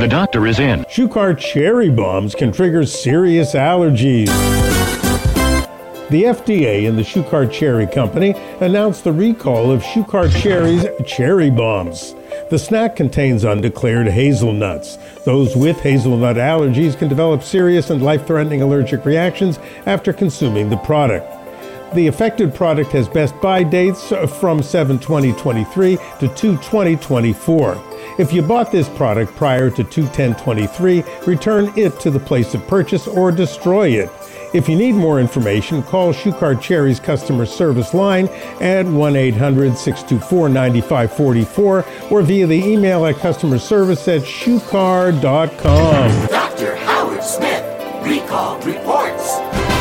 The doctor is in. Chukar cherry bombs can trigger serious allergies. The FDA and the Chukar Cherry Company announced the recall of Chukar Cherry's cherry bombs. The snack contains undeclared hazelnuts. Those with hazelnut allergies can develop serious and life threatening allergic reactions after consuming the product. The affected product has best by dates from 7 2023 to 2 2024. If you bought this product prior to 21023, return it to the place of purchase or destroy it. If you need more information, call Chukar Cherry's customer service line at 1 800 624 9544 or via the email at customer service at chukar.com. Dr. Howard Smith, recall report.